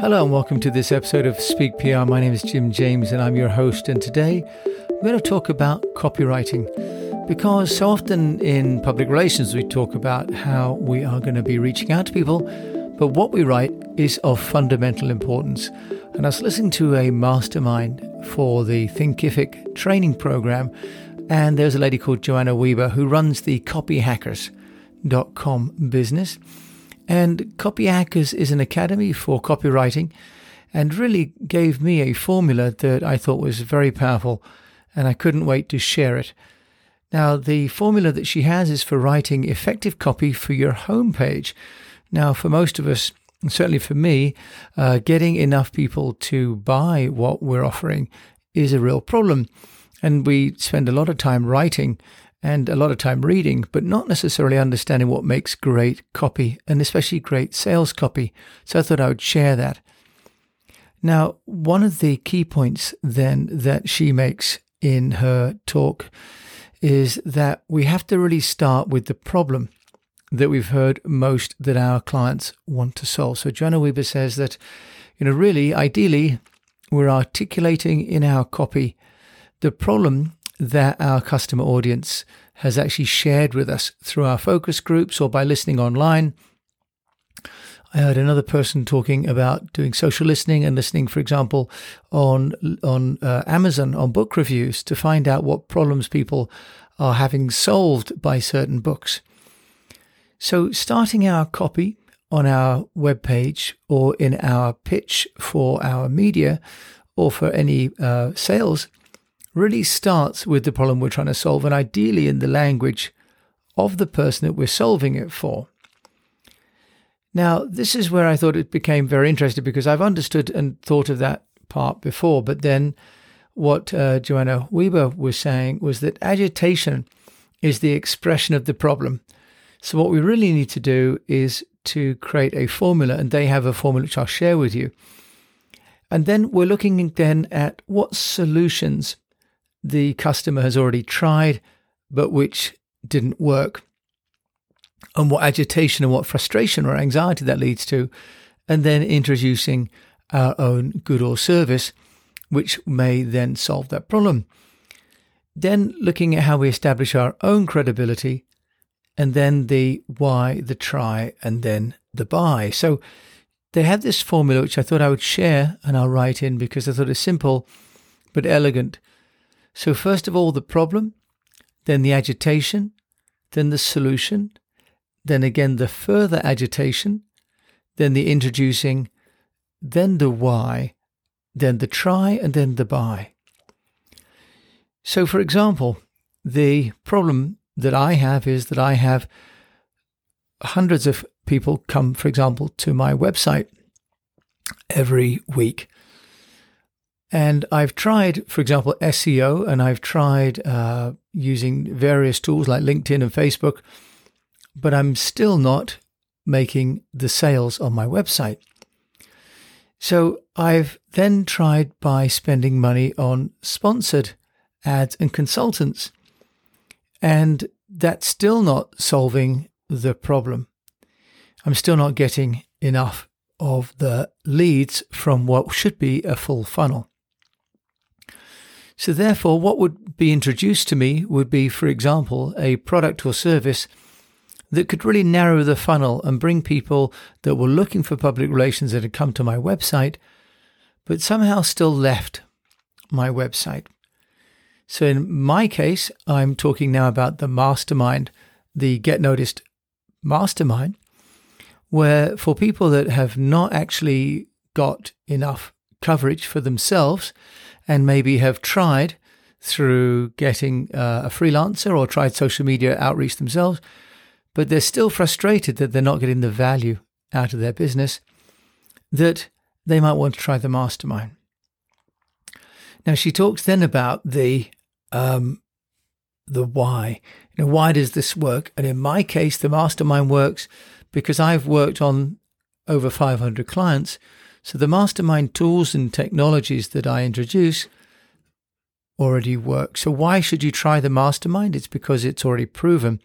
Hello and welcome to this episode of Speak PR. My name is Jim James and I'm your host. And today we're going to talk about copywriting because so often in public relations we talk about how we are going to be reaching out to people, but what we write is of fundamental importance. And I was listening to a mastermind for the Thinkific training program, and there's a lady called Joanna Wiebe who runs the copyhackers.com business. And Copy Hackers is an academy for copywriting and really gave me a formula that I thought was very powerful, and I couldn't wait to share it. Now, the formula that she has is for writing effective copy for your homepage. Now, for most of us, and certainly for me, uh, getting enough people to buy what we're offering is a real problem. And we spend a lot of time writing and a lot of time reading, but not necessarily understanding what makes great copy and especially great sales copy. So I thought I would share that. Now, one of the key points then that she makes in her talk is that we have to really start with the problem that we've heard most that our clients want to solve. So Joanna Wiebe says that, you know, really, ideally, we're articulating in our copy the problem that our customer audience has actually shared with us through our focus groups or by listening online. I heard another person talking about doing social listening and listening, for example, on on uh, Amazon on book reviews to find out what problems people are having solved by certain books. So, starting our copy on our web page or in our pitch for our media or for any uh, sales really starts with the problem we're trying to solve, and ideally in the language of the person that we're solving it for. Now, this is where I thought it became very interesting because I've understood and thought of that part before, but then what uh, Joanna Wiebe was saying was that agitation is the expression of the problem. So, what we really need to do is to create a formula, and they have a formula which I'll share with you. And then we're looking then at what solutions the customer has already tried, but which didn't work, and what agitation and what frustration or anxiety that leads to, and then introducing our own good or service, which may then solve that problem. Then looking at how we establish our own credibility and then the why, the try, and then the buy. So they have this formula which I thought I would share and I'll write in because I thought it's simple but elegant. So, first of all, the problem, then the agitation, then the solution, then again the further agitation, then the introducing, then the why, then the try, and then the buy. So, for example, the problem that I have is that I have hundreds of people come, for example, to my website every week. And I've tried, for example, SEO, and I've tried uh, using various tools like LinkedIn and Facebook, but I'm still not making the sales on my website. So I've then tried by spending money on sponsored ads and consultants. And that's still not solving the problem. I'm still not getting enough of the leads from what should be a full funnel. So, therefore, what would be introduced to me would be, for example, a product or service that could really narrow the funnel and bring people that were looking for public relations that had come to my website, but somehow still left my website. So in my case, I'm talking now about the mastermind, the Get Noticed mastermind, where for people that have not actually got enough coverage for themselves and maybe have tried through getting uh, a freelancer or tried social media outreach themselves, but they're still frustrated that they're not getting the value out of their business, that they might want to try the mastermind. Now, she talks then about the um, the why. You know, why does this work? And in my case, the mastermind works because I've worked on over 500 clients. So the mastermind tools and technologies that I introduce already work. So why should you try the mastermind? It's because it's already proven.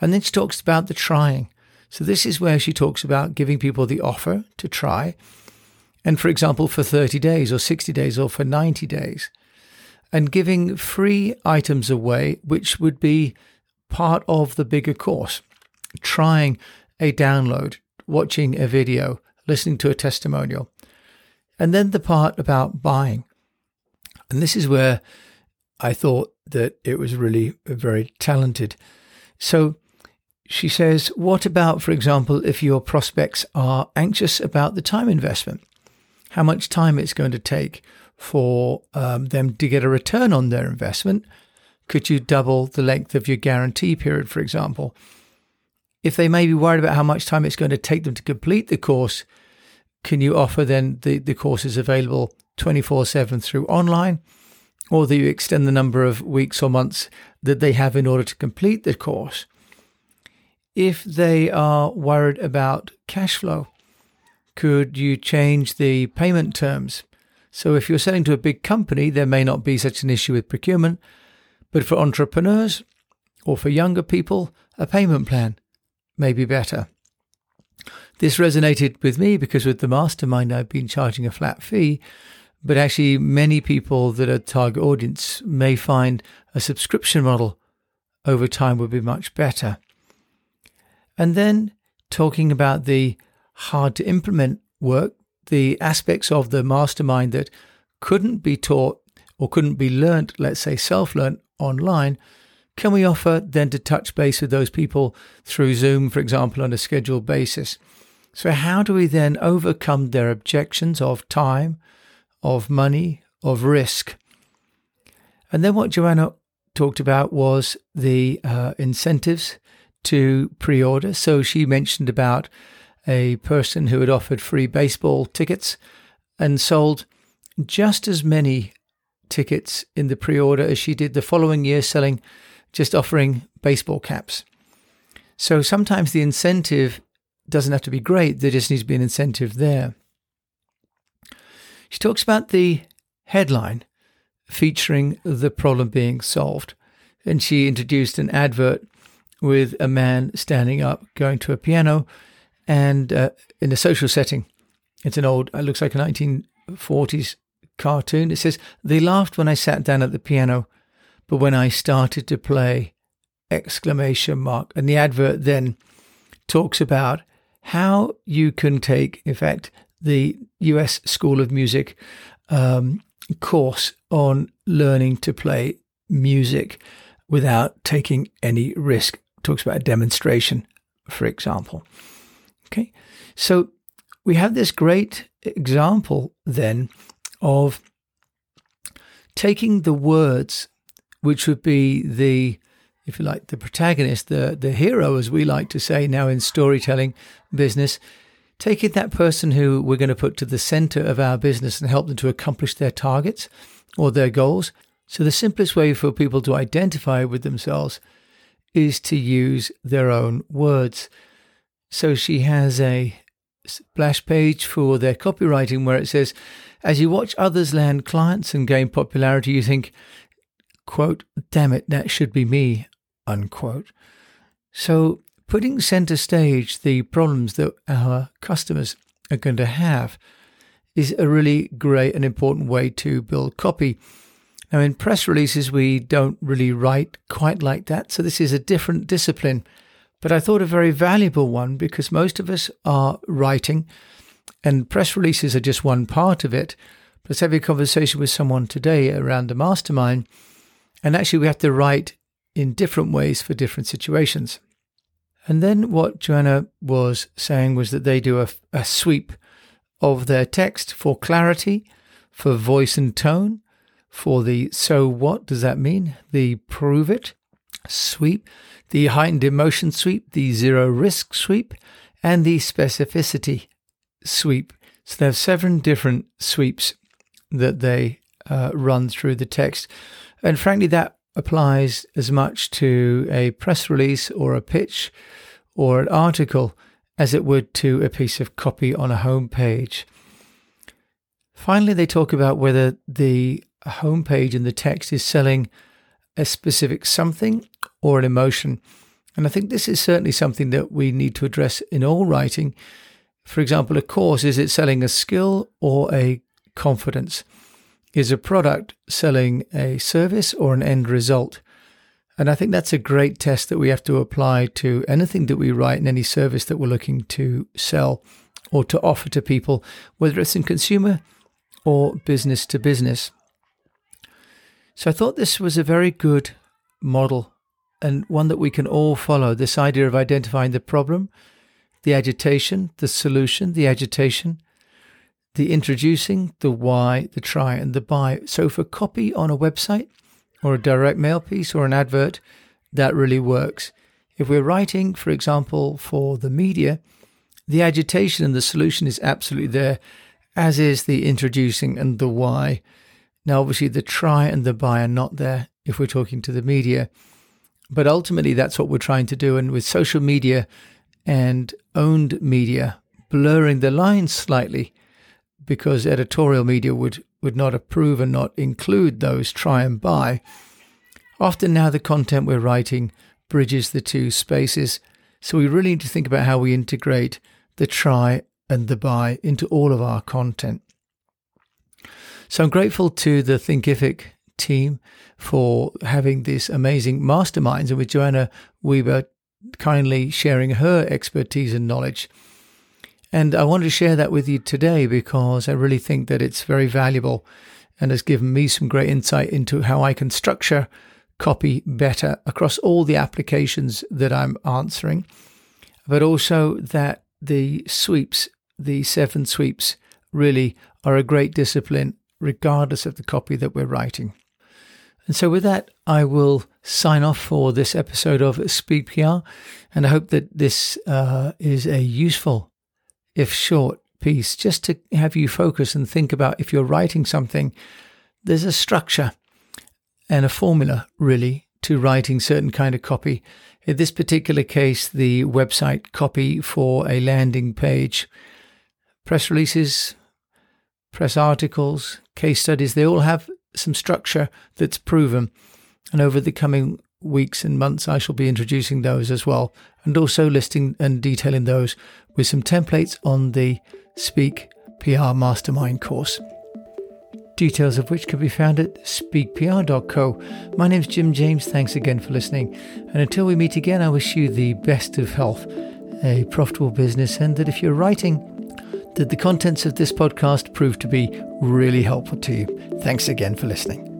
And then she talks about the trying. So this is where she talks about giving people the offer to try. and for example, for 30 days or 60 days or for 90 days, and giving free items away, which would be part of the bigger course. Trying a download, watching a video, listening to a testimonial. And then the part about buying. And this is where I thought that it was really very talented. So she says, What about, for example, if your prospects are anxious about the time investment? How much time it's going to take for um, them to get a return on their investment? Could you double the length of your guarantee period, for example? If they may be worried about how much time it's going to take them to complete the course, can you offer then the, the course is available 24 7 through online? Or do you extend the number of weeks or months that they have in order to complete the course? If they are worried about cash flow, could you change the payment terms? So, if you're selling to a big company, there may not be such an issue with procurement, but for entrepreneurs or for younger people, a payment plan may be better. This resonated with me because with the mastermind, I've been charging a flat fee, but actually, many people that are target audience may find a subscription model over time would be much better. And then talking about the hard to implement work, the aspects of the mastermind that couldn't be taught or couldn't be learnt, let's say self learnt online, can we offer then to touch base with those people through Zoom, for example, on a scheduled basis? So, how do we then overcome their objections of time, of money, of risk? And then what Joanna talked about was the uh, incentives to pre order. So, she mentioned about a person who had offered free baseball tickets and sold just as many tickets in the pre order as she did the following year, selling just offering baseball caps. So sometimes the incentive doesn't have to be great, there just needs to be an incentive there. She talks about the headline featuring the problem being solved. And she introduced an advert with a man standing up, going to a piano, and uh, in a social setting. It's an old, it looks like a 1940s cartoon. It says, They laughed when I sat down at the piano, but when I started to play, exclamation mark. And the advert then talks about how you can take, in fact, the US School of Music um, course on learning to play music without taking any risk. Talks about a demonstration, for example. Okay, so we have this great example then of taking the words, which would be the if you like, the protagonist, the, the hero, as we like to say now in storytelling business, taking that person who we're going to put to the center of our business and help them to accomplish their targets or their goals. So, the simplest way for people to identify with themselves is to use their own words. So, she has a splash page for their copywriting where it says, As you watch others land clients and gain popularity, you think, quote, damn it, that should be me, unquote. So, putting center stage the problems that our customers are going to have is a really great and important way to build copy. Now, in press releases, we don't really write quite like that. So, this is a different discipline, but I thought a very valuable one because most of us are writing, and press releases are just one part of it. Let's have a conversation with someone today around the mastermind. And actually, we have to write in different ways for different situations. And then what Joanna was saying was that they do a, a sweep of their text for clarity, for voice and tone, for the so what does that mean, the prove it sweep, the heightened emotion sweep, the zero risk sweep, and the specificity sweep. So they have seven different sweeps that they uh, run through the text. And frankly, that applies as much to a press release or a pitch or an article as it would to a piece of copy on a home page. Finally, they talk about whether the homepage and the text is selling a specific something or an emotion. And I think this is certainly something that we need to address in all writing. For example, a course is it selling a skill or a confidence? Is a product selling a service or an end result? And I think that's a great test that we have to apply to anything that we write in any service that we're looking to sell or to offer to people, whether it's in consumer or business to business. So I thought this was a very good model and one that we can all follow this idea of identifying the problem, the agitation, the solution, the agitation, the introducing, the why, the try, and the buy. So for copy on a website or a direct mail piece or an advert, that really works. If we're writing, for example, for the media, the agitation and the solution is absolutely there, as is the introducing and the why. Now, obviously, the try and the buy are not there if we're talking to the media. But ultimately, that's what we're trying to do. And with social media and owned media blurring the lines slightly, because editorial media would, would not approve and not include those try and buy, often now the content we're writing bridges the two spaces. So we really need to think about how we integrate the try and the buy into all of our content. So I'm grateful to the Thinkific team for having this amazing masterminds and with Joanna Wiebe kindly sharing her expertise and knowledge. And I wanted to share that with you today because I really think that it's very valuable and has given me some great insight into how I can structure copy better across all the applications that I'm answering, but also that the sweeps, the seven sweeps, really are a great discipline regardless of the copy that we're writing. And so, with that, I will sign off for this episode of Speak PR. And I hope that this uh, is a useful, if short, piece just to have you focus and think about if you're writing something, there's a structure and a formula, really, to writing certain kind of copy. In this particular case, the website copy for a landing page, press releases, press articles, case studies, they all have some structure that's proven. And over the coming weeks and months, I shall be introducing those as well, and also listing and detailing those with some templates on the Speak PR Mastermind course. Details of which can be found at speakpr.co. My name's Jim James. Thanks again for listening. And until we meet again, I wish you the best of health, a profitable business, and that if you're writing, that the contents of this podcast prove to be really helpful to you. Thanks again for listening.